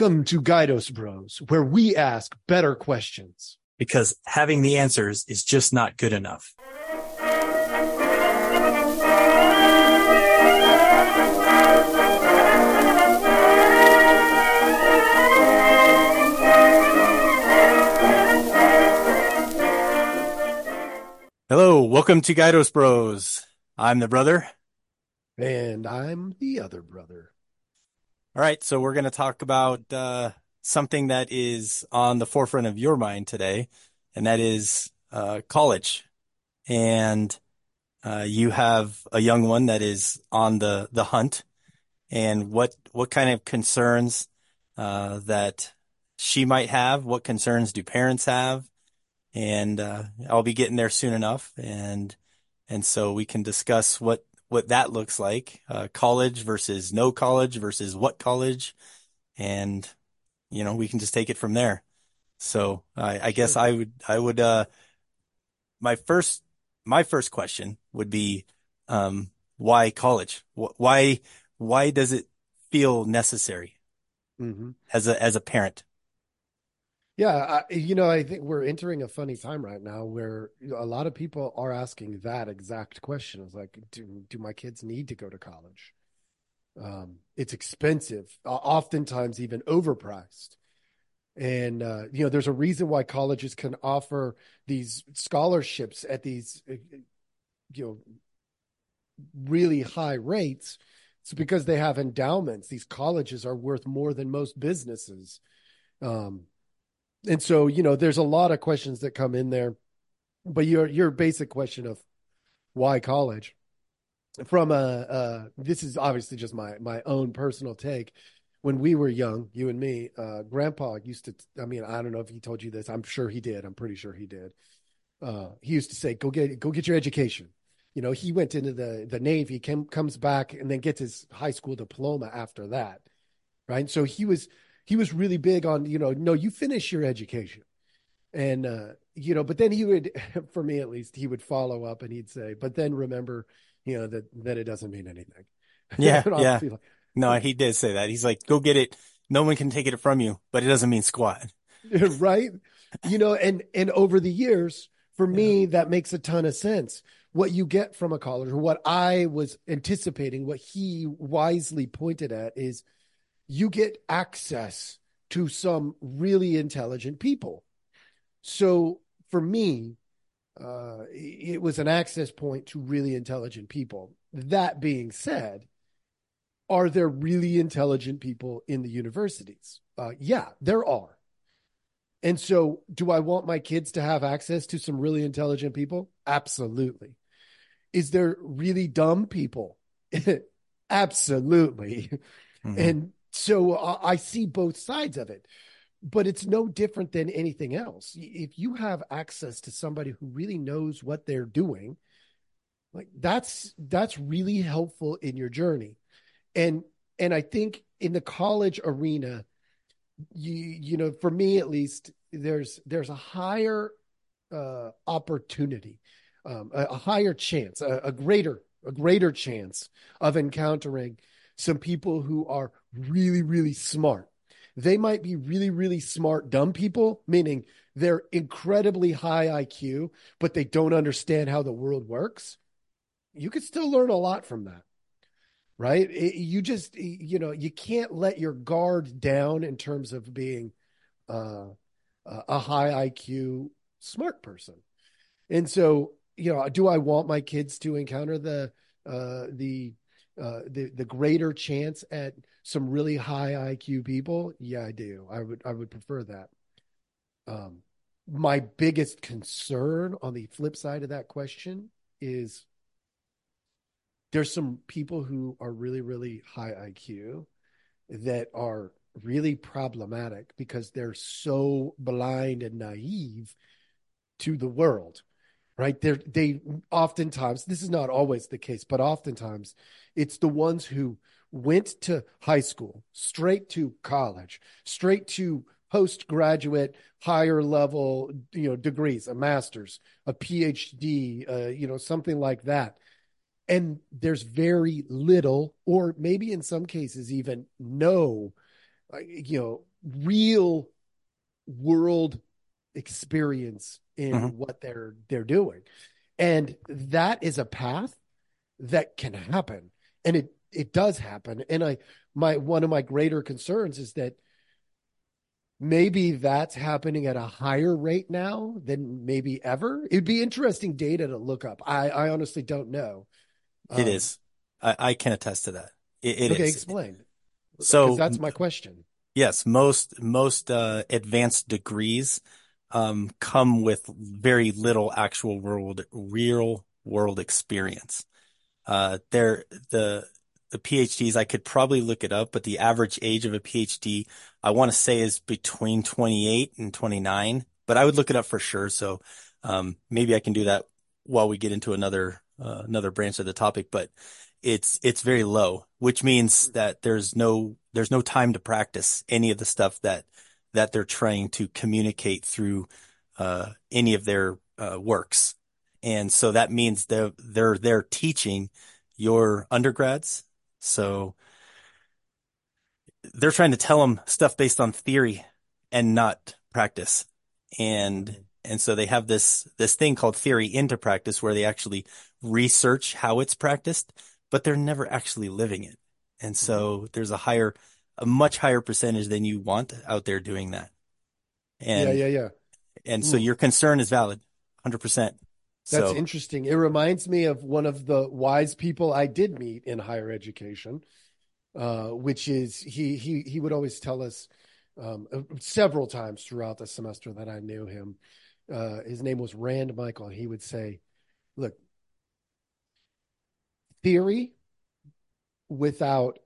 Welcome to Guidos Bros, where we ask better questions. Because having the answers is just not good enough. Hello, welcome to Guidos Bros. I'm the brother. And I'm the other brother. All right, so we're going to talk about uh, something that is on the forefront of your mind today, and that is uh, college. And uh, you have a young one that is on the the hunt, and what what kind of concerns uh, that she might have? What concerns do parents have? and uh, I'll be getting there soon enough, and and so we can discuss what what that looks like, uh, college versus no college versus what college, and you know we can just take it from there. So I, I guess I would I would uh my first my first question would be um why college? Why why does it feel necessary mm-hmm. as a as a parent? Yeah, I, you know, I think we're entering a funny time right now where a lot of people are asking that exact question. It's like, do do my kids need to go to college? Um, it's expensive, oftentimes even overpriced. And uh, you know, there's a reason why colleges can offer these scholarships at these, uh, you know, really high rates. It's because they have endowments. These colleges are worth more than most businesses. Um, and so you know there's a lot of questions that come in there but your your basic question of why college from a uh this is obviously just my my own personal take. When we were young you and me uh grandpa used to i mean i don't know if he told you this i'm sure he did i'm pretty sure he did. Uh he used to say go get go get your education. You know he went into the the navy came comes back and then gets his high school diploma after that right? So he was he was really big on you know no you finish your education. And uh you know but then he would for me at least he would follow up and he'd say but then remember you know that that it doesn't mean anything. Yeah yeah. like, no he did say that. He's like go get it. No one can take it from you but it doesn't mean squat. Right? You know and and over the years for me yeah. that makes a ton of sense. What you get from a college or what i was anticipating what he wisely pointed at is you get access to some really intelligent people. So for me, uh, it was an access point to really intelligent people. That being said, are there really intelligent people in the universities? Uh, yeah, there are. And so, do I want my kids to have access to some really intelligent people? Absolutely. Is there really dumb people? Absolutely. Mm-hmm. And so uh, I see both sides of it, but it's no different than anything else. If you have access to somebody who really knows what they're doing, like that's that's really helpful in your journey. And and I think in the college arena, you you know, for me at least, there's there's a higher uh, opportunity, um, a, a, higher chance, a, a greater a greater chance of encountering some people who are really, really smart. They might be really, really smart, dumb people, meaning they're incredibly high IQ, but they don't understand how the world works. You could still learn a lot from that, right? It, you just, you know, you can't let your guard down in terms of being uh, a high IQ smart person. And so, you know, do I want my kids to encounter the uh, the uh, the the greater chance at some really high IQ people, yeah, I do. I would I would prefer that. Um, my biggest concern on the flip side of that question is there's some people who are really really high IQ that are really problematic because they're so blind and naive to the world right? They they oftentimes this is not always the case but oftentimes it's the ones who went to high school, straight to college, straight to postgraduate higher level you know degrees a master's a phd uh, you know something like that. And there's very little or maybe in some cases even no you know, real world experience in Mhm. what they're they're doing. And that is a path that can happen. And it it does happen. And I my one of my greater concerns is that maybe that's happening at a higher rate now than maybe ever. It'd be interesting data to look up. I, I honestly don't know. It Um, is. I, I can attest to that. It, it okay, is. explain. So that's my question. yes, most most uh, advanced degrees um, come with very little actual world real world experience. Uh, they're the the PhDs. I could probably look it up, but the average age of a PhD, I want to say, is between 28 and 29. But I would look it up for sure. So um, maybe I can do that while we get into another uh, another branch of the topic. But it's it's very low, which means that there's no there's no time to practice any of the stuff that that they're trying to communicate through uh, any of their uh, works. And so that means they're they're they're teaching your undergrads. So they're trying to tell them stuff based on theory and not practice. And and so they have this this thing called theory into practice where they actually research how it's practiced, but they're never actually living it. And so there's a higher a much higher percentage than you want out there doing that. Yeah, And yeah, yeah. and so Hmm. your concern is valid, 100%. That's So interesting. It reminds me of one of the wise people I did meet in higher education, uh, which is he he he would always tell us um, uh, several times throughout the semester that I knew him. Uh, his name was Rand Michael, and he would say, "Look, theory without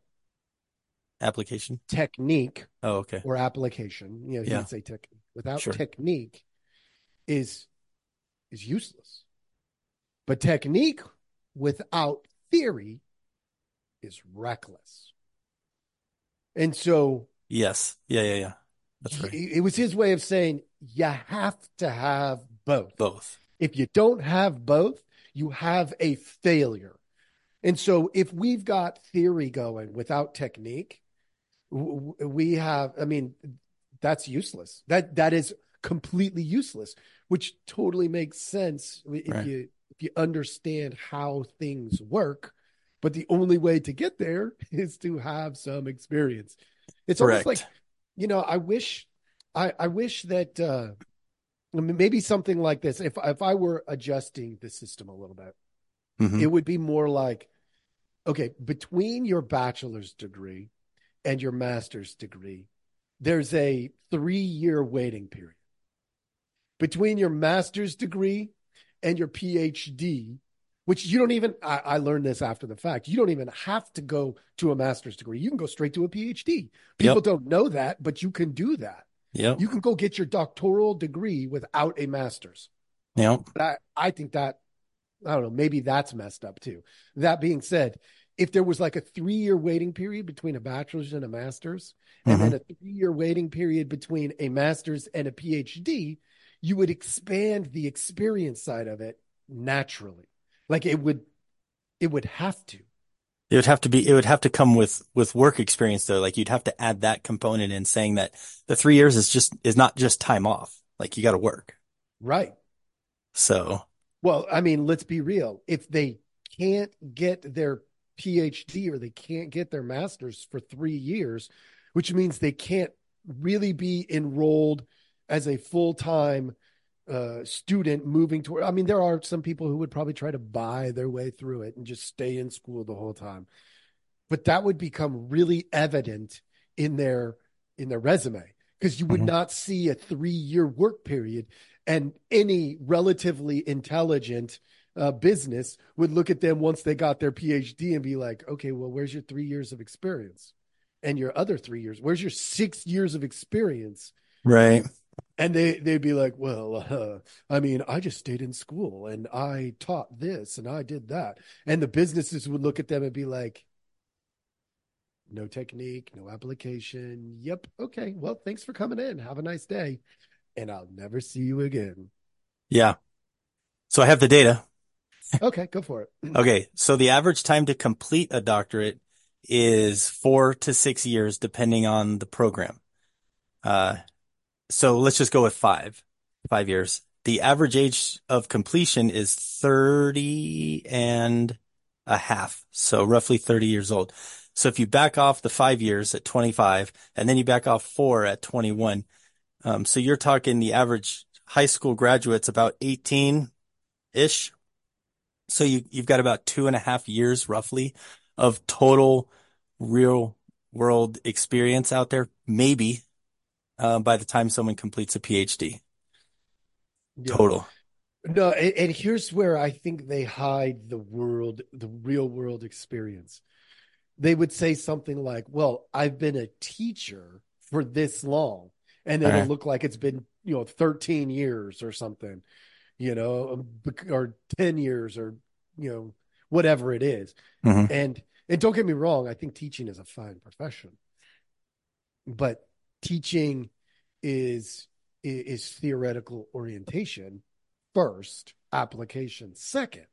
application. technique Oh, okay. or application, you know, he Yeah. would say technique without Sure. technique is is useless. But technique without theory is reckless. And so Yes. Yeah, yeah, yeah. That's right. it was his way of saying you have to have both. Both. If you don't have both, you have a failure. And so if we've got theory going without technique, we have, I mean, that's useless. That that is completely useless, which totally makes sense if Right. you if you understand how things work. But the only way to get there is to have some experience. It's almost like, you know, I wish I, I wish that uh maybe something like this. If if I were adjusting the system a little bit, Mhm. it would be more like, okay, between your bachelor's degree and your master's degree, there's a three year waiting period. Between your master's degree and your PhD, which you don't even, I, I learned this after the fact, you don't even have to go to a master's degree. You can go straight to a PhD. People Yep. don't know that, but you can do that. Yep. You can go get your doctoral degree without a master's. But I, I think that I don't know, maybe that's messed up too. That being said, if there was like a three year waiting period between a bachelor's and a master's, and then mm-hmm. a three year waiting period between a master's and a PhD, you would expand the experience side of it naturally. Like it would, it would have to. It would have to be, it would have to come with, with work experience though. Like you'd have to add that component in saying that the three years is just, is not just time off. Like you got to work. Right. So Well, I mean, let's be real. If they can't get their PhD or they can't get their master's for three years, which means they can't really be enrolled as a full time uh, student moving toward. I mean, there are some people who would probably try to buy their way through it and just stay in school the whole time, but that would become really evident in their in their resume because you would Mhm. not see a three year work period and any relatively intelligent uh, business would look at them once they got their PhD and be like, okay, well, where's your three years of experience? And your other three years, where's your six years of experience? right. And they, they'd be like, well, uh, I mean, I just stayed in school and I taught this and I did that. And the businesses would look at them and be like, no technique, no application. Yep. Okay. Well, thanks for coming in. Have a nice day. And I'll never see you again. Yeah. So I have the data. Okay. Go for it. Okay. So the average time to complete a doctorate is four to six years, depending on the program. Uh, so let's just go with five, five years. The average age of completion is 30 and a half. So roughly 30 years old. So if you back off the five years at 25 and then you back off four at 21, um, so you're talking the average high school graduate's about 18 ish. So you, you've got about two and a half years roughly of total real world experience out there, maybe, uh, by the time someone completes a PhD. Yeah. Total. No, and, and here's where I think they hide the world, the real world experience. They would say something like, "Well, I've been a teacher for this long," and then it'll Right. look like it's been, you know, 13 years or something, you know, or 10 years or, you know, whatever it is. hmm And and don't get me wrong, I think teaching is a fine profession, but teaching is is theoretical orientation first, application second,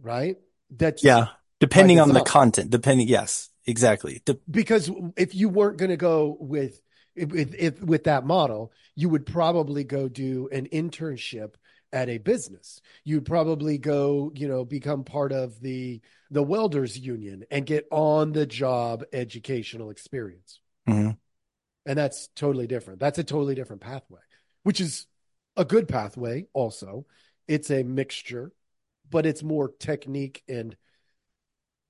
right? That's Yeah. Depending on the content, depending, yes, exactly. De- Because if you weren't going to go with with if, with that model, you would probably go do an internship at a business. You'd probably go, you know, become part of the the welders union and get on the job educational experience. Mhm. And that's totally different. That's a totally different pathway, which is a good pathway also. It's a mixture, but it's more technique and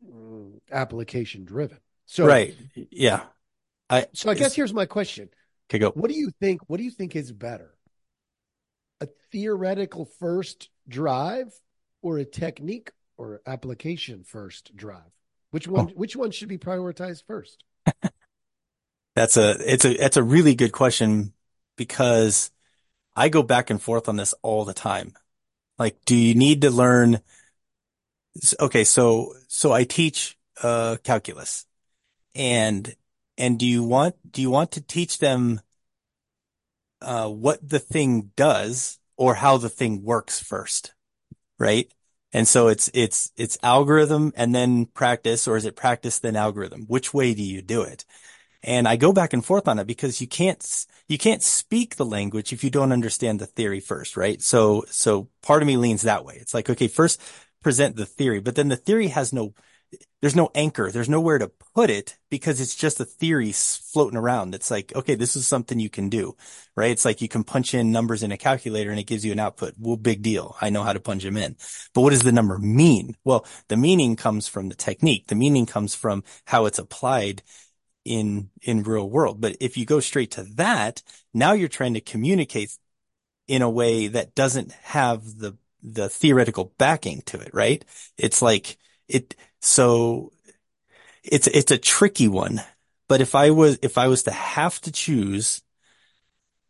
mm, application driven. So Right. Yeah. I, so I guess here's my question. okay, go. What do you think what do you think is better? A theoretical first drive or a technique or application first drive? Which one which one should be prioritized first? That's a, it's a, it's a really good question because I go back and forth on this all the time. Like, do you need to learn? Okay. So, so I teach, uh, calculus and, and do you want, do you want to teach them, uh, what the thing does or how the thing works first? Right. And so it's, it's, it's algorithm and then practice, or is it practice then algorithm? Which way do you do it? And I go back and forth on it because you can't, you can't speak the language if you don't understand the theory first, right? So, so part of me leans that way. It's like, okay, first present the theory, but then the theory has no, there's no anchor. There's nowhere to put it because it's just a theory floating around. It's like, okay, this is something you can do, right? It's like you can punch in numbers in a calculator and it gives you an output. Well, big deal. I know how to punch them in. But what does the number mean? Well, the meaning comes from the technique. The meaning comes from how it's applied in in real world. But if you go straight to that, now you're trying to communicate in a way that doesn't have the the theoretical backing to it, right? It's like it so it's it's a tricky one. But if I was if I was to have to choose,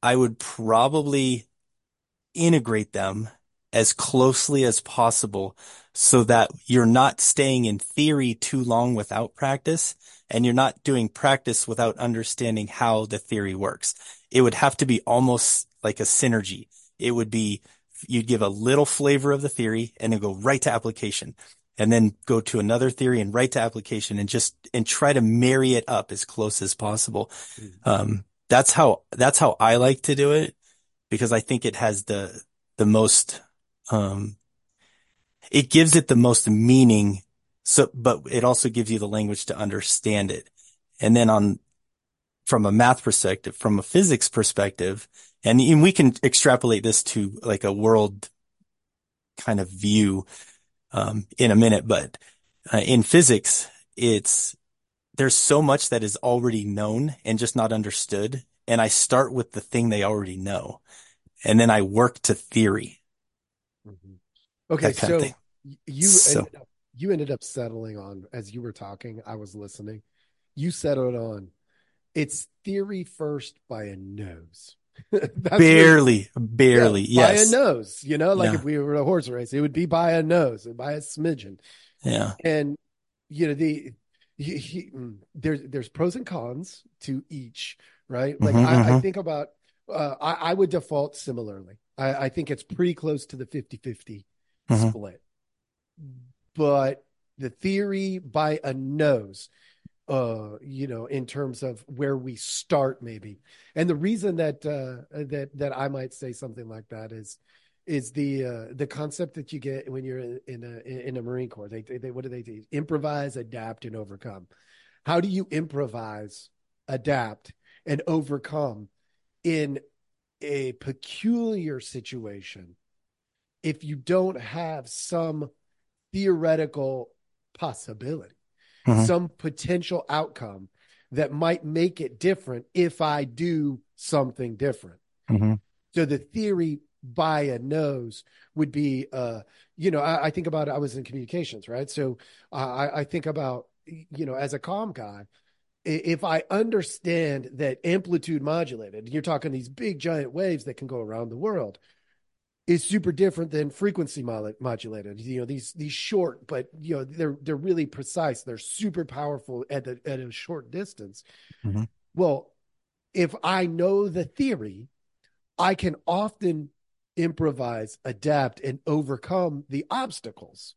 I would probably integrate them as closely as possible so that you're not staying in theory too long without practice and you're not doing practice without understanding how the theory works. It would have to be almost like a synergy. It would be, you'd give a little flavor of the theory and then go right to application and then go to another theory and right to application and just, and try to marry it up as close as possible. Um, that's how, that's how I like to do it because I think it has the, the most, um, it gives it the most meaning. So, but it also gives you the language to understand it. And then on, from a math perspective, from a physics perspective, and, and we can extrapolate this to like a world kind of view, um, in a minute, but uh, in physics, it's, there's so much that is already known and just not understood. And I start with the thing they already know. And then I work to theory, Mhm. Okay, that kind of so you So- ended up, you ended up settling on as you were talking, I was listening. You settled on it's theory first by a nose. What- Barely, barely. yeah, Yes. by a nose. You know, like Yeah. if we were a horse race, it would be by a nose, by a smidgen. Yeah. And you know the he, he, mm, there's there's pros and cons to each, right? Like Mhm, I, I mhm. think about uh, I, I would default similarly. I, I think it's pretty close to the 50-50 Mhm. split. But the theory by a nose uh you know in terms of where we start maybe. And the reason that uh that that i might say something like that is is the uh the concept that you get when you're in, a in a marine corps. They, they, they what do they do? Improvise adapt and overcome. How do you improvise adapt and overcome in a peculiar situation if you don't have some theoretical possibility Mhm. some potential outcome that might make it different if I do something different. Mhm. So the theory by a nose would be, uh, you know, I, I think about I was in communications, right? So I, I think about, you know, as a comm guy, if I understand that amplitude modulated, you're talking these big giant waves that can go around the world, is super different than frequency modulated. You know, these these short, but you know, they're they're really precise. They're super powerful at the, at a short distance. Mhm. Well, if I know the theory, I can often improvise, adapt, and overcome the obstacles.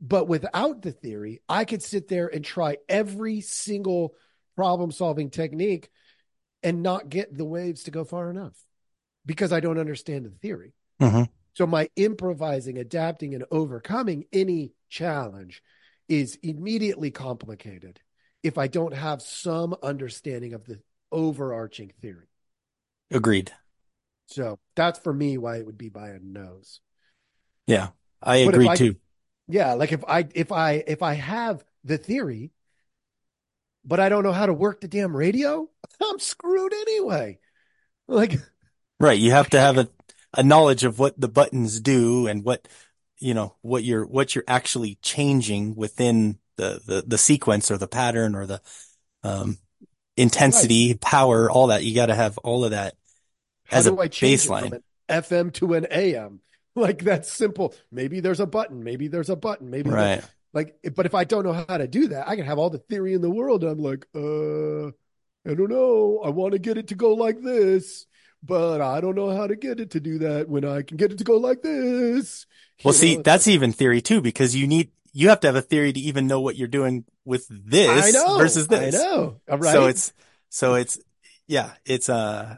But without the theory, I could sit there and try every single problem solving technique and not get the waves to go far enough because I don't understand the theory. Mhm. So my improvising, adapting, and overcoming any challenge is immediately complicated if I don't have some understanding of the overarching theory. Agreed. So that's for me why it would be by a nose. Yeah, I agree I- too. Yeah, like if I if I if I have the theory, but I don't know how to work the damn radio, I'm screwed anyway. Like Right. You have to have a, a knowledge of what the buttons do and what, you know, what you're, what you're actually changing within the, the, the sequence or the pattern or the, um, intensity, power, all that. You got to have all of that how as a do I change it baseline. from an FM to an AM? Like that's simple. Maybe there's a button. Maybe there's a button. Maybe Right. like but if I don't know how to do that, I can have all the theory in the world. And I'm like, uh, I don't know. I want to get it to go like this, but I don't know how to get it to do that when I can get it to go like this. Well, You see, know, that's even theory too, because you need, you have to have a theory to even know what you're doing with this know versus this. I know. Right. So it's, so it's, yeah, it's, uh,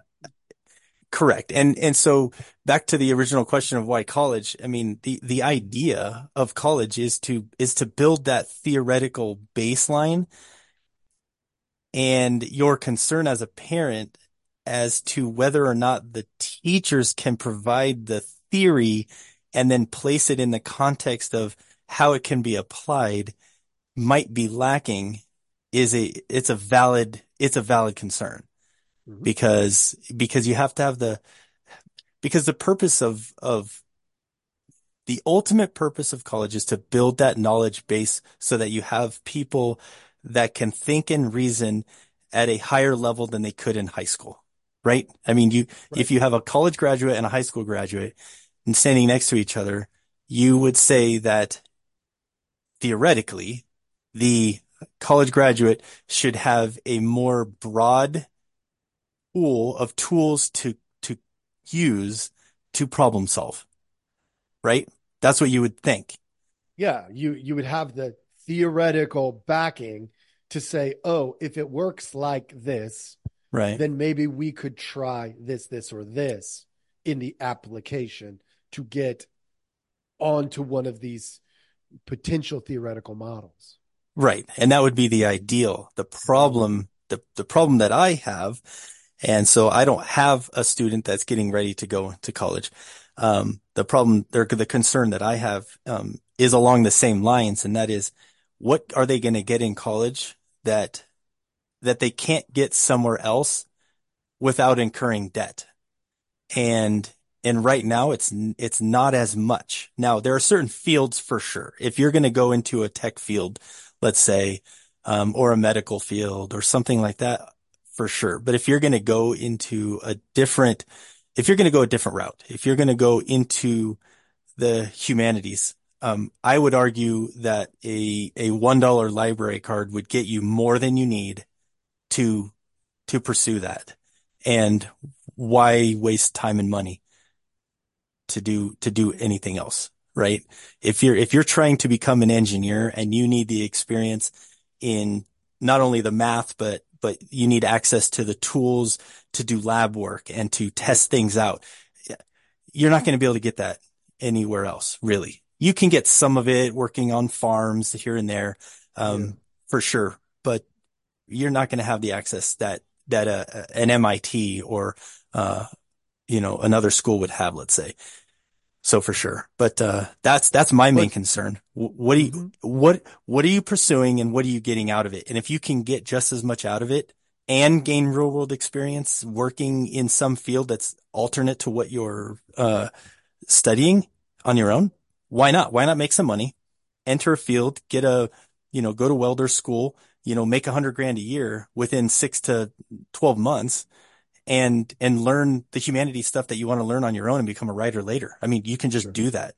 correct. And, and so back to the original question of why college, I mean, the, the idea of college is to, is to build that theoretical baseline and your concern as a parent as to whether or not the teachers can provide the theory and then place it in the context of how it can be applied might be lacking is a, it's a valid, it's a valid concern Mhm. because, because you have to have the, because the purpose of, of the ultimate purpose of college is to build that knowledge base so that you have people that can think and reason at a higher level than they could in high school, right? I mean, you, Right. if you have a college graduate and a high school graduate and standing next to each other, you would say that theoretically, the college graduate should have a more broad pool of tools to, to use to problem solve, right? That's what you would think. Yeah, you you would have the theoretical backing to say, oh, if it works like this, Right. then maybe we could try this, this, or this in the application to get onto one of these potential theoretical models. Right. And that would be the ideal. The problem, the, the problem that I have, and so I don't have a student that's getting ready to go to college. Um, the problem, or the concern that I have, um, is along the same lines. And that is, what are they going to get in college that, that they can't get somewhere else without incurring debt? And, and right now it's, it's not as much. Now there are certain fields for sure. If you're going to go into a tech field, let's say, um, or a medical field or something like that, for sure. But if you're going to go into a different, if you're going to go a different route, if you're going to go into the humanities, um, I would argue that a, a $1 library card would get you more than you need to, to pursue that. And why waste time and money to do, to do anything else? right? If you're, if you're trying to become an engineer and you need the experience in not only the math, but, but you need access to the tools to do lab work and to test things out. You're not going to be able to get that anywhere else, really. You can get some of it working on farms here and there, um, yeah. for sure, but you're not going to have the access that, that, uh, an MIT or, uh, you know, another school would have, let's say. So for sure. But, uh, that's, that's my main concern. What do you, mm-hmm. what, what are you pursuing and what are you getting out of it? And if you can get just as much out of it and gain real world experience working in some field that's alternate to what you're, uh, studying on your own, why not? Why not make some money, enter a field, get a, you know, go to welder school, you know, make a hundred grand a year within six to 12 months and and learn the humanity stuff that you want to learn on your own and become a writer later. I mean, you can just sure. do that.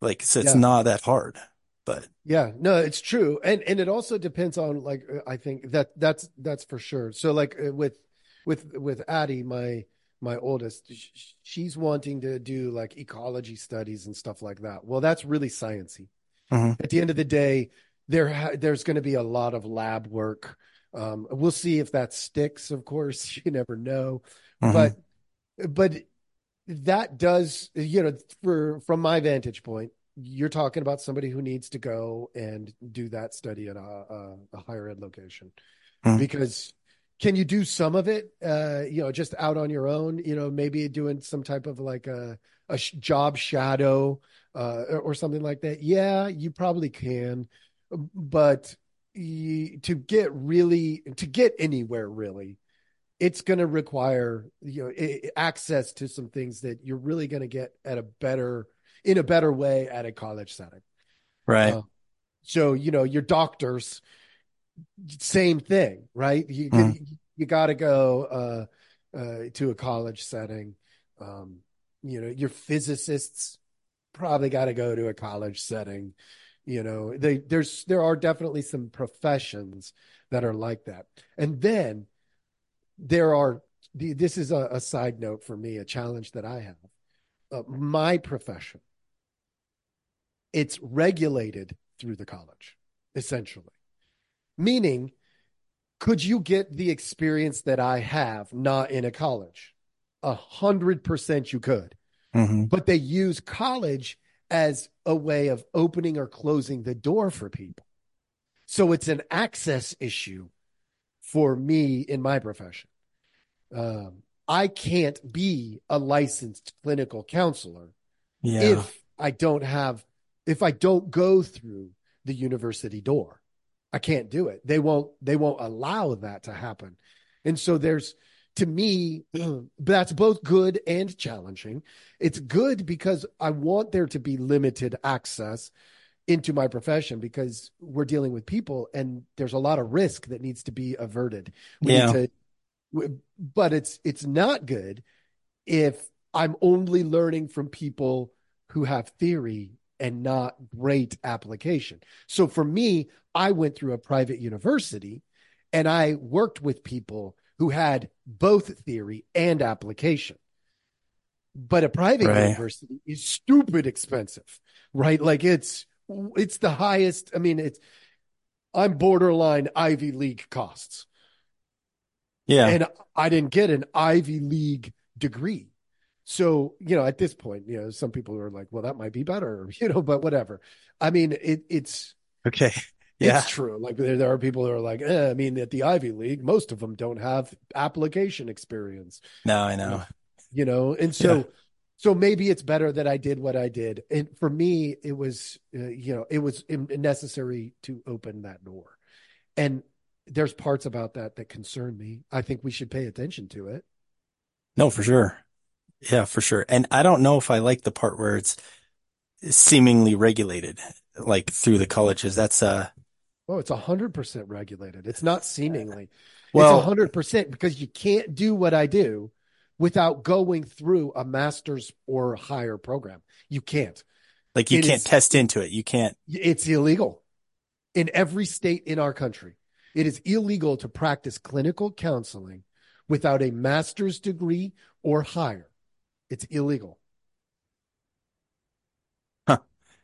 Like so it's yeah. not that hard. But yeah, no, it's true. And and it also depends on like I think that that's that's for sure. So like uh, with with with Addie, my my oldest, she's wanting to do like ecology studies and stuff like that. Well, that's really sciency. Mm-hmm. At the end of the day, there there's going to be a lot of lab work um, we'll see if that sticks. Of course, you never know, mm-hmm. but but that does you know for from my vantage point you're talking about somebody who needs to go and do that study at a, a, a higher ed location mm-hmm. because can you do some of it uh you know just out on your own you know maybe doing some type of like a a job shadow uh or something like that yeah you probably can but to get really to get anywhere really it's going to require you know access to some things that you're really going to get at a better in a better way at a college setting. Right. Uh, so you know your doctors same thing right? You mm. you got to go uh, uh, to a college setting. Um, you know your physicists probably got to go to a college setting you know they there's there are definitely some professions that are like that. And then there are this is a, a side note for me a challenge that i have. Uh, my profession it's regulated through the college essentially. Meaning could you get the experience that i have not in a college? A hundred percent you could. Mm-hmm. but they use college as a way of opening or closing the door for people. So it's an access issue for me in my profession. Um, I can't be a licensed clinical counselor yeah. if I don't have, if I don't go through the university door. I can't do it. They won't, they won't allow that to happen. And so there's, to me, that's both good and challenging. It's good because I want there to be limited access into my profession because we're dealing with people and there's a lot of risk that needs to be averted. We yeah. To, but it's it's not good if I'm only learning from people who have theory and not great application. So for me, I went through a private university and I worked with people who had both theory and application. But a private right. university is stupid expensive, right? Like it's it's the highest. I mean, it's I'm borderline Ivy League costs. Yeah. And I didn't get an Ivy League degree. So, you know, at this point, you know, some people are like, well, that might be better, you know, but whatever. I mean, it, it's okay. Yeah. It's true. Like there, there are people that are like, eh, I mean, at the Ivy League, most of them don't have application experience. No, I know. You know, and so, yeah. so maybe it's better that I did what I did. And for me, it was, uh, you know, it was necessary to open that door. And there's parts about that that concern me. I think we should pay attention to it. No, for sure. Yeah, for sure. And I don't know if I like the part where it's seemingly regulated, like through the colleges. That's uh Oh, it's a hundred percent regulated. It's not seemingly. Well, it's a hundred percent because you can't do what I do without going through a master's or higher program. You can't. Like you it can't is, test into it. You can't. It's illegal in every state in our country. It is illegal to practice clinical counseling without a master's degree or higher. It's illegal. Huh.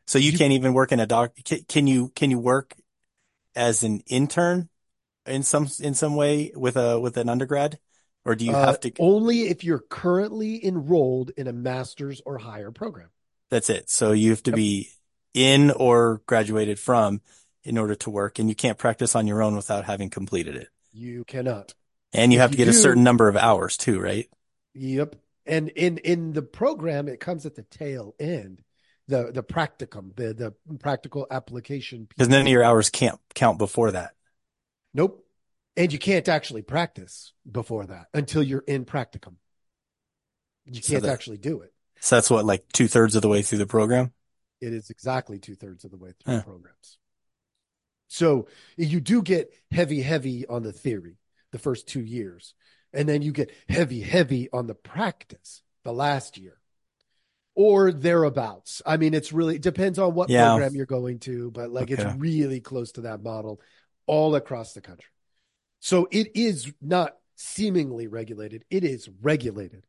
So you You- can't even work in a doc. Can, can you can you work as an intern in some in some way with a with an undergrad, or do you Uh, have to? only if you're currently enrolled in a master's or higher program. That's it. So you have to Yep. be in or graduated from in order to work, and you can't practice on your own without having completed it. You cannot. And you If have to you get a certain number of hours too, right? Yep. And in in the program, it comes at the tail end, the the practicum, the the practical application. Because none of your hours can't count before that. Nope. And you can't actually practice before that until you're in practicum. You So can't that- actually do it. So that's what, like two thirds of the way through the program. It is exactly two thirds of the way through Huh. programs. So you do get heavy, heavy on the theory the first two years, and then you get heavy, heavy on the practice the last year or thereabouts. I mean, it's really it depends on what Yeah. program you're going to, but like Okay. it's really close to that model all across the country. So it is not seemingly regulated, it is regulated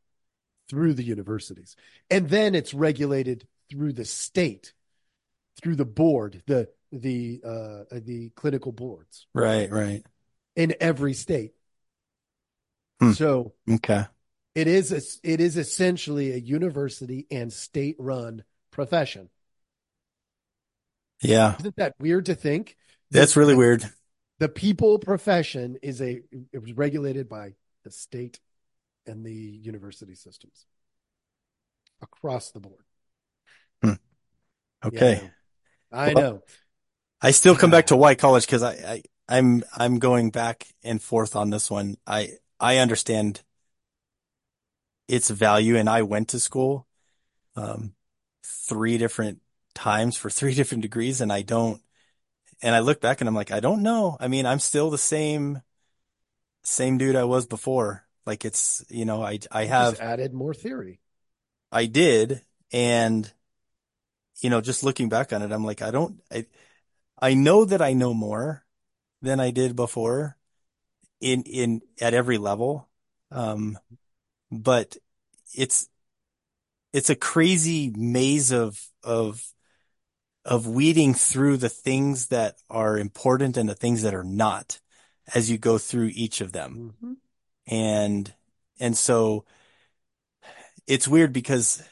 through the universities. And then it's regulated through the state, through the board, the the uh the clinical boards Right, right. in every state. Hmm. So Okay. It is a, it is essentially a university and state run profession. Yeah. Isn't that weird to think? That's really weird. The people profession is a it was regulated by the state and the university systems across the board. Hmm. Okay. Yeah, I Well, know. I still come back to White College because I, I I'm I'm going back and forth on this one. I I understand its value, and I went to school um three different times for three different degrees, and I don't. And I look back and I'm like, I don't know. I mean, I'm still the same same dude I was before. Like it's you know I I have added more theory. I did, and you know, just looking back on it, I'm like, I don't, I, I know that I know more than I did before in, in, at every level. Um, but it's, it's a crazy maze of, of, of weeding through the things that are important and the things that are not as you go through each of them. Mhm. And, and so it's weird because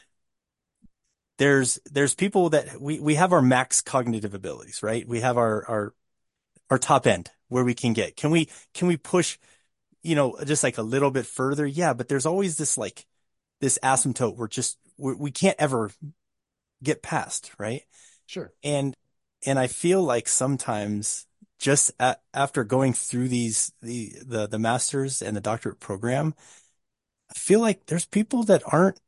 there's, there's people that we, we have our max cognitive abilities, right? We have our, our, our top end where we can get. Can we, can we push, you know, just like a little bit further? Yeah, but there's always this like, this asymptote we're just, we're, we can't ever get past, right? Sure. And, and I feel like sometimes just a after going through these, the, the, the masters and the doctorate program, I feel like there's people that aren't,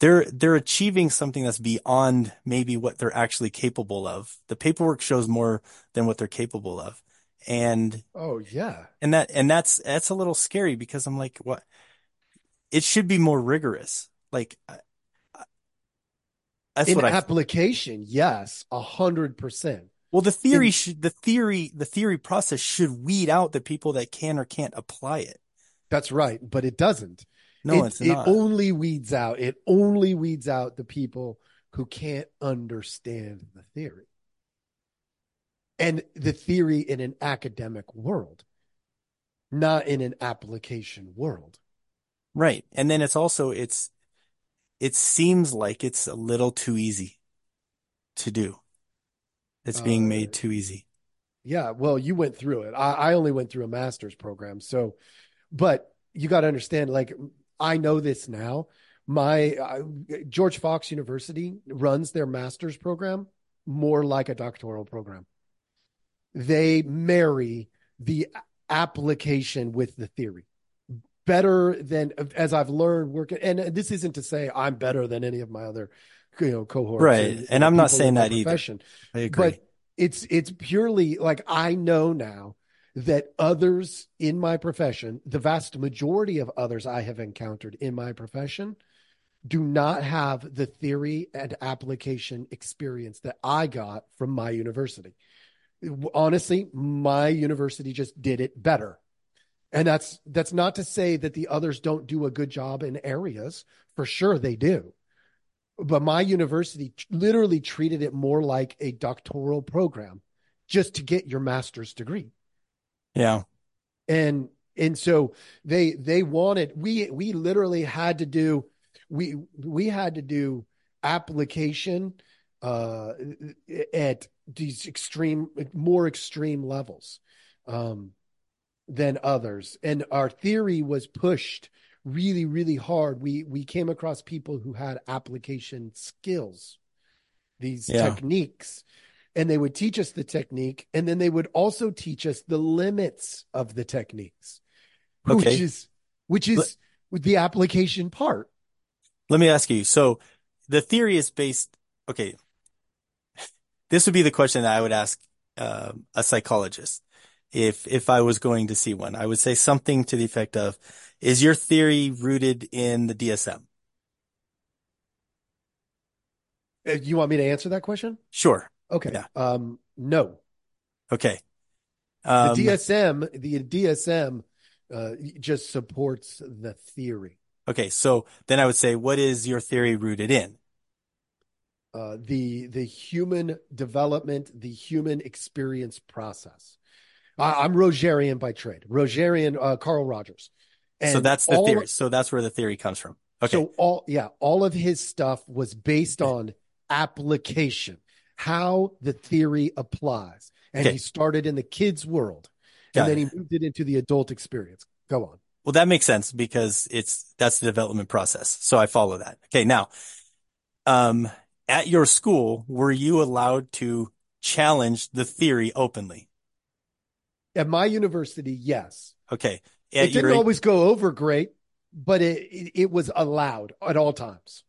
they're, they're achieving something that's beyond maybe what they're actually capable of. The paperwork shows more than what they're capable of. And, Oh yeah. and that, and that's, that's a little scary because I'm like, what? It should be more rigorous. Like, I- I- that's In what I application, yes, a hundred percent. Well, the theory In- should, the theory, the theory process should weed out the people that can or can't apply it. That's right, but it doesn't. No, it, it's it only weeds out. It only weeds out the people who can't understand the theory. And the theory in an academic world, not in an application world. Right. And then it's also, it's, it seems like it's a little too easy to do. It's being Uh, made too easy. Yeah, well, you went through it. I, I only went through a master's program. So, but you got to understand, like, I know this now. My uh, George Fox University runs their master's program more like a doctoral program. They marry the application with the theory better than, as I've learned working. And this isn't to say I'm better than any of my other, you know, cohorts. Right. And I'm not saying that either. I agree. but it's it's purely like I know now that others in my profession, the vast majority of others I have encountered in my profession, do not have the theory and application experience that I got from my university. Honestly, my university just did it better. And that's that's not to say that the others don't do a good job in areas. For sure they do. but my university literally treated it more like a doctoral program just to get your master's degree. Yeah. And and so they they wanted we we literally had to do we we had to do application uh at these extreme more extreme levels um than others and our theory was pushed really really hard we we came across people who had application skills these Yeah. techniques and they would teach us the technique and then they would also teach us the limits of the techniques which is which is the application part Let me ask you. So the theory is based, okay. This would be the question that I would ask uh, a psychologist if if I was going to see one. I would say something to the effect of, is your theory rooted in the DSM? Uh, you want me to answer that question Sure. okay Yeah. um no Okay. the Um, DSM the DSM uh just supports the theory okay. So then I would say, what is your theory rooted in? Uh, the the human development, the human experience process. I, I'm Rogerian by trade. Rogerian, uh, Carl Rogers. So that's the theory. So that's where the theory comes from. Okay. So all yeah, all of his stuff was based on application, how the theory applies. And Okay. he started in the kids' world, Got and then it. he moved it into the adult experience. Go on. Well, that makes sense because it's that's the development process. So I follow that. Okay, now, um, at your school, were you allowed to challenge the theory openly? At my university, yes. Okay, It didn't your always go over great, but it, it it was allowed at all times.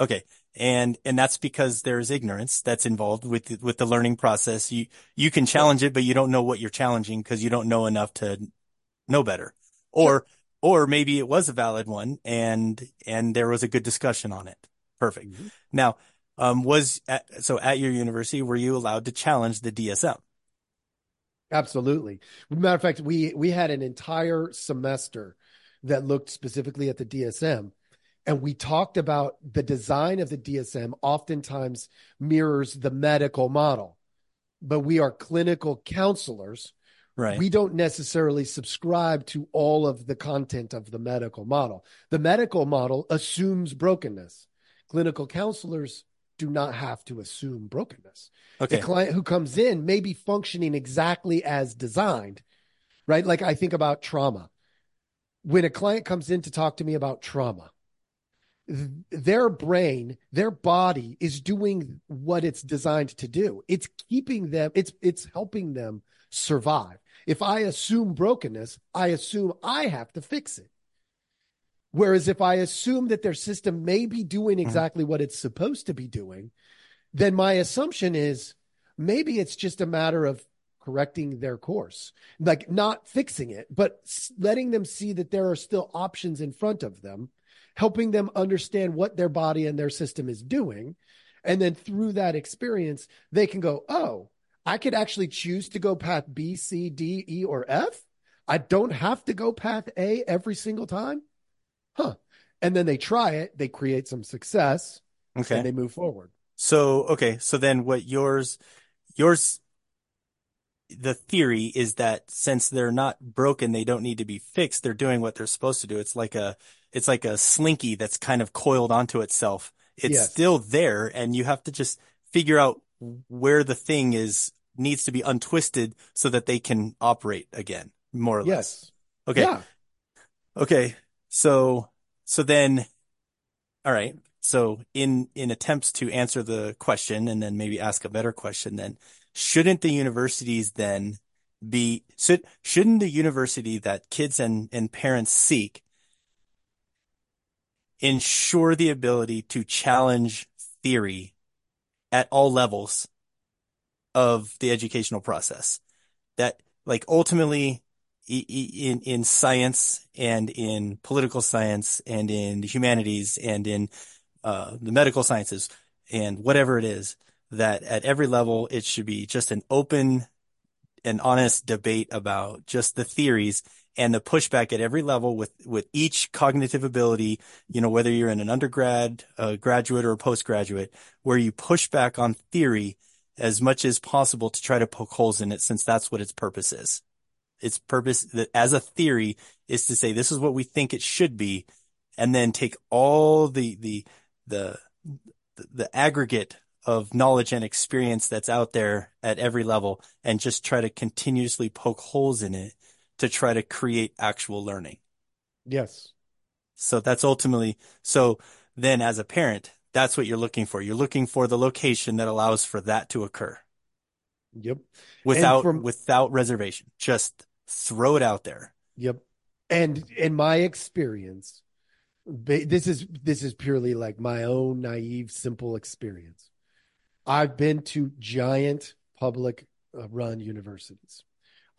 okay, and and that's because there's ignorance that's involved with the, with the learning process. You you can challenge it, but you don't know what you're challenging because you don't know enough to know better, or or maybe it was a valid one and and there was a good discussion on it. Perfect. Mhm. Now, um, was at, so at your university, were you allowed to challenge the DSM? Absolutely. Matter of fact, we we had an entire semester that looked specifically at the DSM, and we talked about the design of the DSM. Oftentimes mirrors the medical model, but we are clinical counselors. Right. We don't necessarily subscribe to all of the content of the medical model. The medical model assumes brokenness. Clinical counselors do not have to assume brokenness okay. the client who comes in may be functioning exactly as designed, right? Like I think about trauma. When a client comes in to talk to me about trauma, th- their brain, their body is doing what it's designed to do. It's keeping them, it's it's helping them survive. If I assume brokenness, I assume I have to fix it. Whereas if I assume that their system may be doing mm-hmm. exactly what it's supposed to be doing, then my assumption is maybe it's just a matter of correcting their course, like not fixing it, but letting them see that there are still options in front of them, helping them understand what their body and their system is doing. And then through that experience, they can go, oh, I could actually choose to go path B, C, D, E, or F. I don't have to go path A every single time. Huh. And then they try it, they create some success, Okay. and they move forward. So, okay. So then what yours, yours, the theory is that since they're not broken, they don't need to be fixed. They're doing what they're supposed to do. It's like a, it's like a slinky that's kind of coiled onto itself. It's Yes. still there and you have to just figure out where the thing is, needs to be untwisted so that they can operate again, more or less. Yes. Okay. Yeah. Okay. So, so then, all right. So in, in attempts to answer the question and then maybe ask a better question, then shouldn't the universities then be, should, shouldn't the university that kids and, and parents seek ensure the ability to challenge theory at all levels of the educational process? That like ultimately in in science and in political science and in the humanities and in uh, the medical sciences and whatever it is that at every level it should be just an open and honest debate about just the theories and the pushback at every level with with each cognitive ability you know whether you're in an undergrad a graduate or a postgraduate where you push back on theory as much as possible to try to poke holes in it since that's what its purpose is its purpose that as a theory is to say this is what we think it should be and then take all the the the the aggregate of knowledge and experience that's out there at every level and just try to continuously poke holes in it to try to create actual learning. Yes. So that's ultimately, so then as a parent, that's what you're looking for. You're looking for the location that allows for that to occur. Yep. Without, from, without reservation, just throw it out there. Yep. And in my experience, this is, this is purely like my own naive, simple experience. I've been to giant public uh, run universities.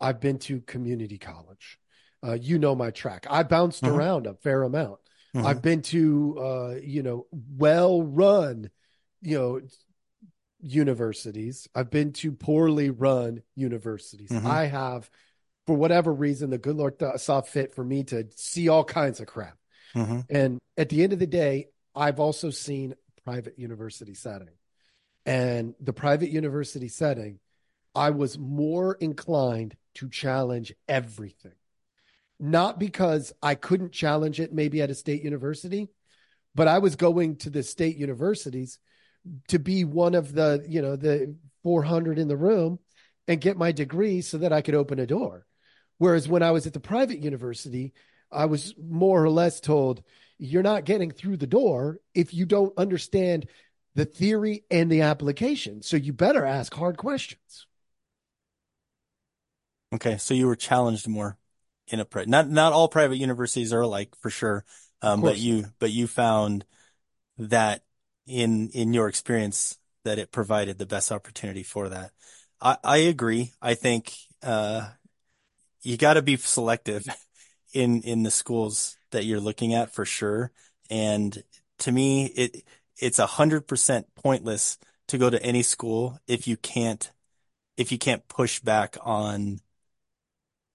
I've been to community college. Uh, you know my track. I bounced mm-hmm. around a fair amount. Mm-hmm. I've been to uh, you know well run, you know universities. I've been to poorly run universities. Mm-hmm. I have, for whatever reason, the good Lord saw fit for me to see all kinds of crap. Mm-hmm. And at the end of the day, I've also seen private university setting, and the private university setting, I was more inclined to challenge everything. Not because I couldn't challenge it maybe at a state university, but I was going to the state universities to be one of the, you know, the 400 in the room and get my degree so that I could open a door. Whereas when I was at the private university, I was more or less told, you're not getting through the door if you don't understand the theory and the application. So you better ask hard questions. Okay, so you were challenged more in a pri- not not all private universities are alike for sure, um, but you but you found that in in your experience that it provided the best opportunity for that. I I agree. I think uh, you got to be selective in in the schools that you're looking at for sure. And to me, it it's a hundred percent pointless to go to any school if you can't if you can't push back on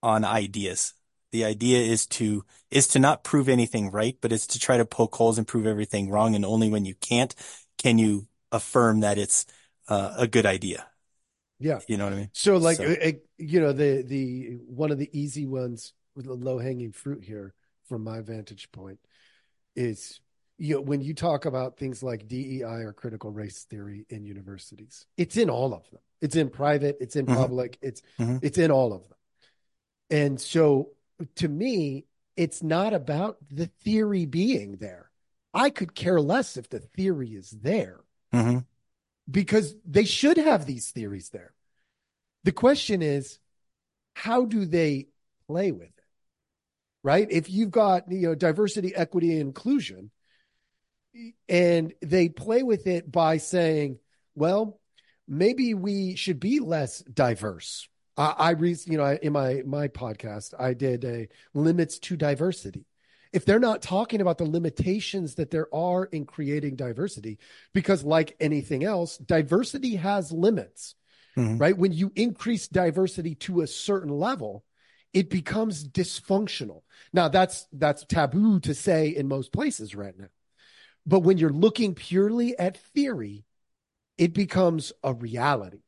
on ideas. The idea is to is to not prove anything right, but it's to try to poke holes and prove everything wrong. And only when you can't can you affirm that it's uh, a good idea. Yeah, you know what I mean. So, like, so. It, you know, the the one of the easy ones with the low hanging fruit here, from my vantage point, is you know when you talk about things like DEI or critical race theory in universities, it's in all of them. It's in private. It's in mm-hmm. public. It's mm-hmm. it's in all of them. And so to me, it's not about the theory being there. I could care less if the theory is there mm-hmm. Because they should have these theories there. The question is, how do they play with it? Right? If you've got, you know, diversity, equity, and inclusion, and they play with it by saying, well, maybe we should be less diverse I, I re, you know, I, in my my podcast, I did a limits to diversity. If they're not talking about the limitations that there are in creating diversity, because like anything else, diversity has limits, mm-hmm. right? When you increase diversity to a certain level, it becomes dysfunctional. Now that's that's taboo to say in most places right now. But when you're looking purely at theory, it becomes a reality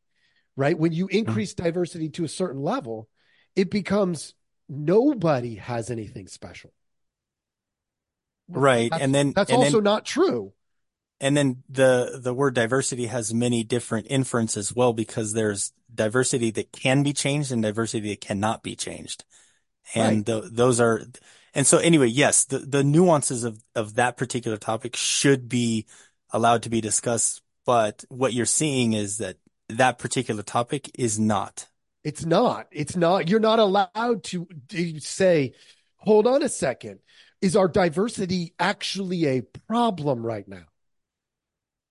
right? When you mm-hmm. increase mm-hmm. diversity to a certain level, it becomes nobody has anything special. Right. That's, and then that's and also then, not true. And then the the word diversity has many different inferences as well because there's diversity that can be changed and diversity that cannot be changed. And right. the, those are and so anyway, yes, the, the nuances of, of that particular topic should be allowed to be discussed. But what you're seeing is that that particular topic is not. It's not. It's not. You're not allowed to, to say, hold on a second. Is our diversity actually a problem right now?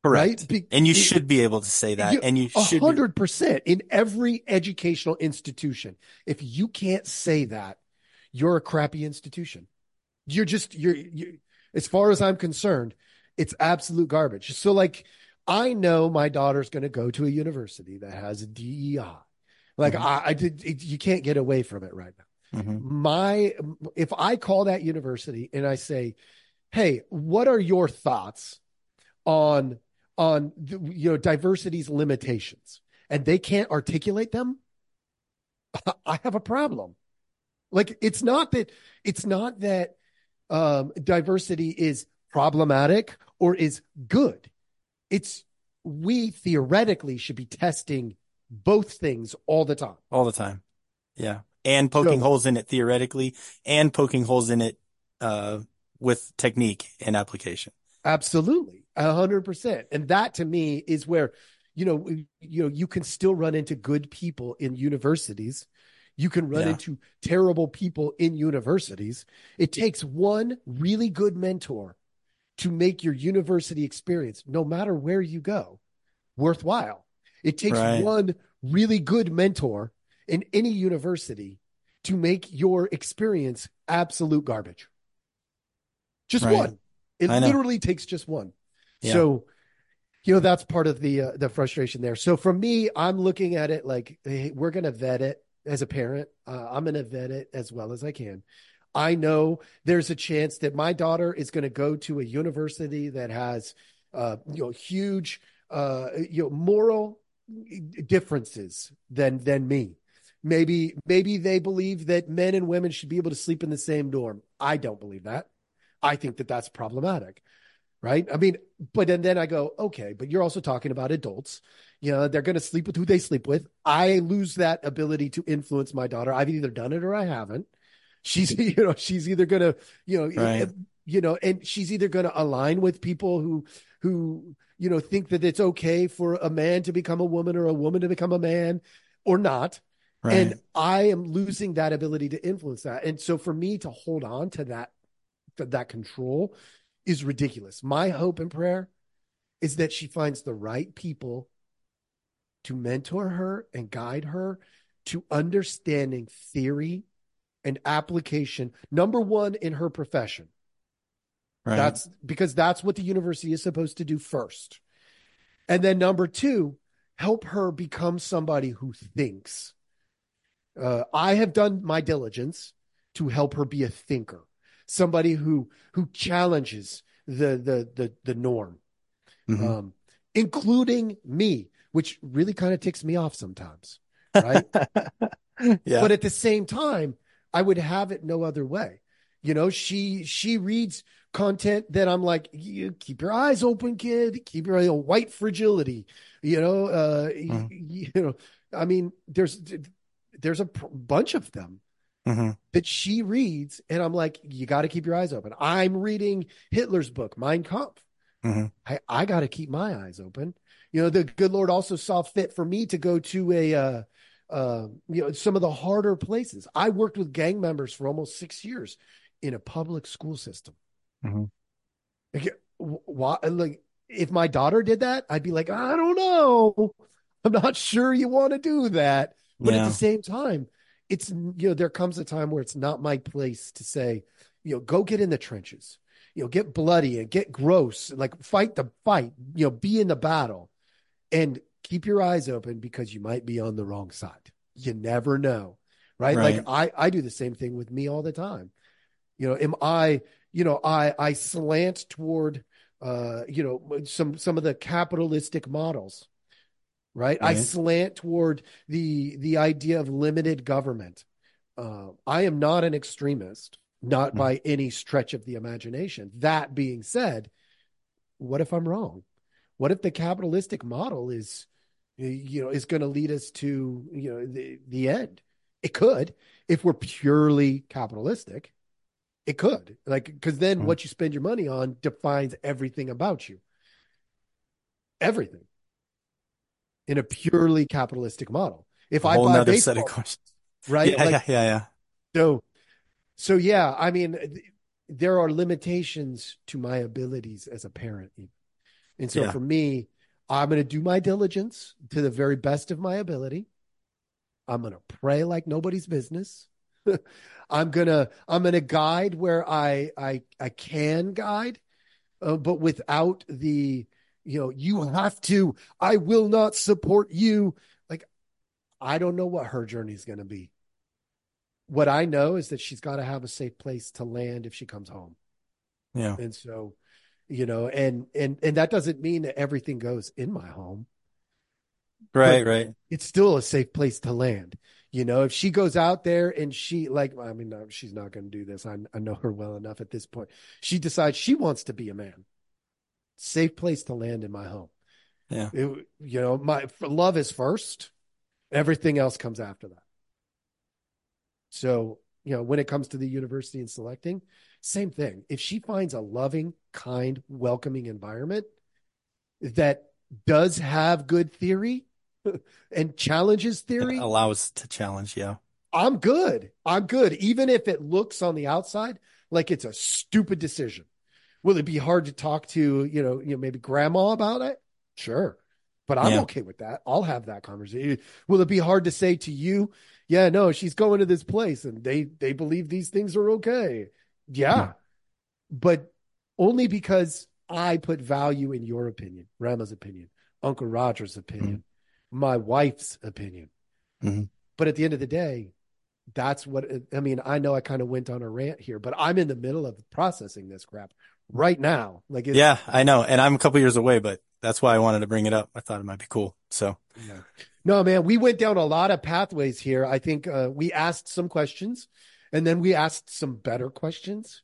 Correct. Right? Be- and you it, should be able to say that. You, and you should. hundred percent in every educational institution. If you can't say that, you're a crappy institution. You're just, you're, you as far as I'm concerned, it's absolute garbage. So like, I know my daughter's going to go to a university that has a DEI. Like mm-hmm. I, I did, it, you can't get away from it right now. Mhm. My if I call that university and I say, "Hey, what are your thoughts on on the- you know diversity's limitations?" and they can't articulate them, I have a problem. Like it's not that it's not that um, diversity is problematic or is good. It's we theoretically should be testing both things all the time. All the time. Yeah. And poking So- holes in it theoretically and poking holes in it uh, with technique and application. Absolutely, a hundred percent. And that to me is where, you know, you know, you can still run into good people in universities. You can run Yeah. into terrible people in universities. It takes one really good mentor to make your university experience, no matter where you go, worthwhile. It takes Right. one really good mentor in any university to make your experience absolute garbage. Just Right. one. It literally takes just one. Yeah. So, you know, that's part of the uh, the frustration there. So for me, I'm looking at it like hey, we're going to vet it as a parent. Uh, I'm going to vet it as well as I can. I know there's a chance that my daughter is going to go to a university that has, uh, you know, huge, uh, you know, moral differences than than me. Maybe maybe they believe that men and women should be able to sleep in the same dorm. I don't believe that. I think that that's problematic, right? I mean, but and then I go, okay, but you're also talking about adults. You know, they're going to sleep with who they sleep with. I lose that ability to influence my daughter. I've either done it or I haven't. She's, you know, she's either going to, you know, Right. Eh, you know, and she's either going to align with people who, who, you know, think that it's okay for a man to become a woman or a woman to become a man or not. Right. And I am losing that ability to influence that. And so for me to hold on to that, to that control is ridiculous. My hope and prayer is that she finds the right people to mentor her and guide her to understanding theory and application. Number one in her profession. right. That's because that's what the university is supposed to do first. And then number two, help her become somebody who thinks. Uh, I have done my diligence to help her be a thinker, somebody who who challenges the the the the norm, Mhm. um, including me, which really kind of ticks me off sometimes, right? yeah. but at the same time i would have it no other way you know she she reads content that i'm like you keep your eyes open kid keep your you know, white fragility you know uh y- you know i mean there's there's a pr- bunch of them Mhm. that she reads and i'm like you got to keep your eyes open i'm reading hitler's book mein kampf Mhm. I, I got to keep my eyes open. You know, the good Lord also saw fit for me to go to a, uh, uh, you know, some of the harder places. I worked with gang members for almost six years in a public school system. Mhm. Like, why, like, if my daughter did that, I'd be like, I don't know. I'm not sure you want to do that. But at the same time, it's, you know, there comes a time where it's not my place to say, you know, go get in the trenches, you know, get bloody and get gross, like fight the fight, you know, be in the battle and keep your eyes open because you might be on the wrong side. You never know. Right. Right. Like I, I do the same thing with me all the time. You know, am I, you know, I, I slant toward, uh, you know, some, some of the capitalistic models, right? I slant toward the, the idea of limited government. Uh, I am not an extremist, not Mhm. by any stretch of the imagination. That being said, what if I'm wrong? What if the capitalistic model is, you know, is going to lead us to, you know, the, the end? It could, if we're purely capitalistic, it could. Like, because then Mhm. what you spend your money on defines everything about you. Everything in a purely capitalistic model. If A I buy a nother set of baseball, questions. right? Yeah, like, yeah, yeah, yeah. so, so yeah, I mean, th- there are limitations to my abilities as a parent. And so Yeah. for me, I'm going to do my diligence to the very best of my ability. I'm going to pray like nobody's business. I'm going to, I'm going to guide where I, I, I can guide, uh, but without the, you know, you have to, I will not support you. Like, I don't know what her journey is going to be. What I know is that she's got to have a safe place to land if she comes home. Yeah. And so, you know, and and and that doesn't mean that everything goes in my home. Right, right. It's still a safe place to land. You know, if she goes out there and she like, I mean, no, she's not going to do this. I, I know her well enough at this point. She decides she wants to be a man. Safe place to land in my home. Yeah. It, you know, my love is first. Everything else comes after that. So, you know, when it comes to the university and selecting, same thing. If she finds a loving, kind, welcoming environment that does have good theory and challenges theory, allows to challenge, yeah. I'm good. I'm good. Even if it looks on the outside like it's a stupid decision. Will it be hard to talk to, you know, you know, maybe grandma about it? Sure. But I'm Yeah. okay with that. I'll have that conversation. Will it be hard to say to you, yeah, no, she's going to this place and they they believe these things are okay. Yeah. Yeah. But only because I put value in your opinion, Grandma's opinion, Uncle Roger's opinion, my wife's opinion. Mhm. But at the end of the day, that's what I mean. I know I kind of went on a rant here, but I'm in the middle of processing this crap right now. Like, Yeah, I know. And I'm a couple years away, but that's why I wanted to bring it up. I thought it might be cool. So, Yeah. No, man, we went down a lot of pathways here. I think uh, we asked some questions and then we asked some better questions.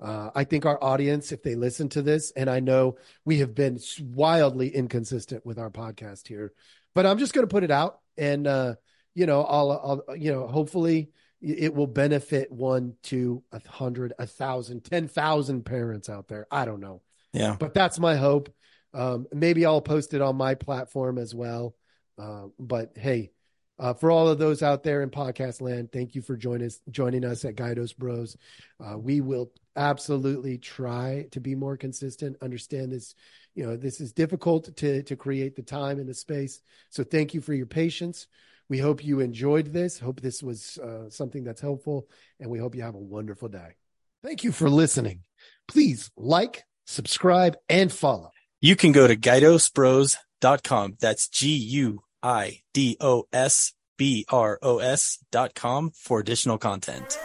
Uh, I think our audience, if they listen to this, and I know we have been wildly inconsistent with our podcast here, but I'm just going to put it out and, uh, you know, I'll, I'll, you know, hopefully it will benefit one, two, a hundred, a thousand, ten thousand parents out there. I don't know yeah. but that's my hope. Um, maybe I'll post it on my platform as well. Uh, but hey, uh, for all of those out there in podcast land, thank you for joining us, joining us at Guidos Bros. Uh, we will absolutely try to be more consistent. Understand this, you know, this is difficult to to create the time and the space. So thank you for your patience. We hope you enjoyed this. Hope this was uh, something that's helpful, and we hope you have a wonderful day. Thank you for listening. Please like, subscribe, and follow. You can go to guidosbros.com. That's G U I D O S B R O S dot com for additional content.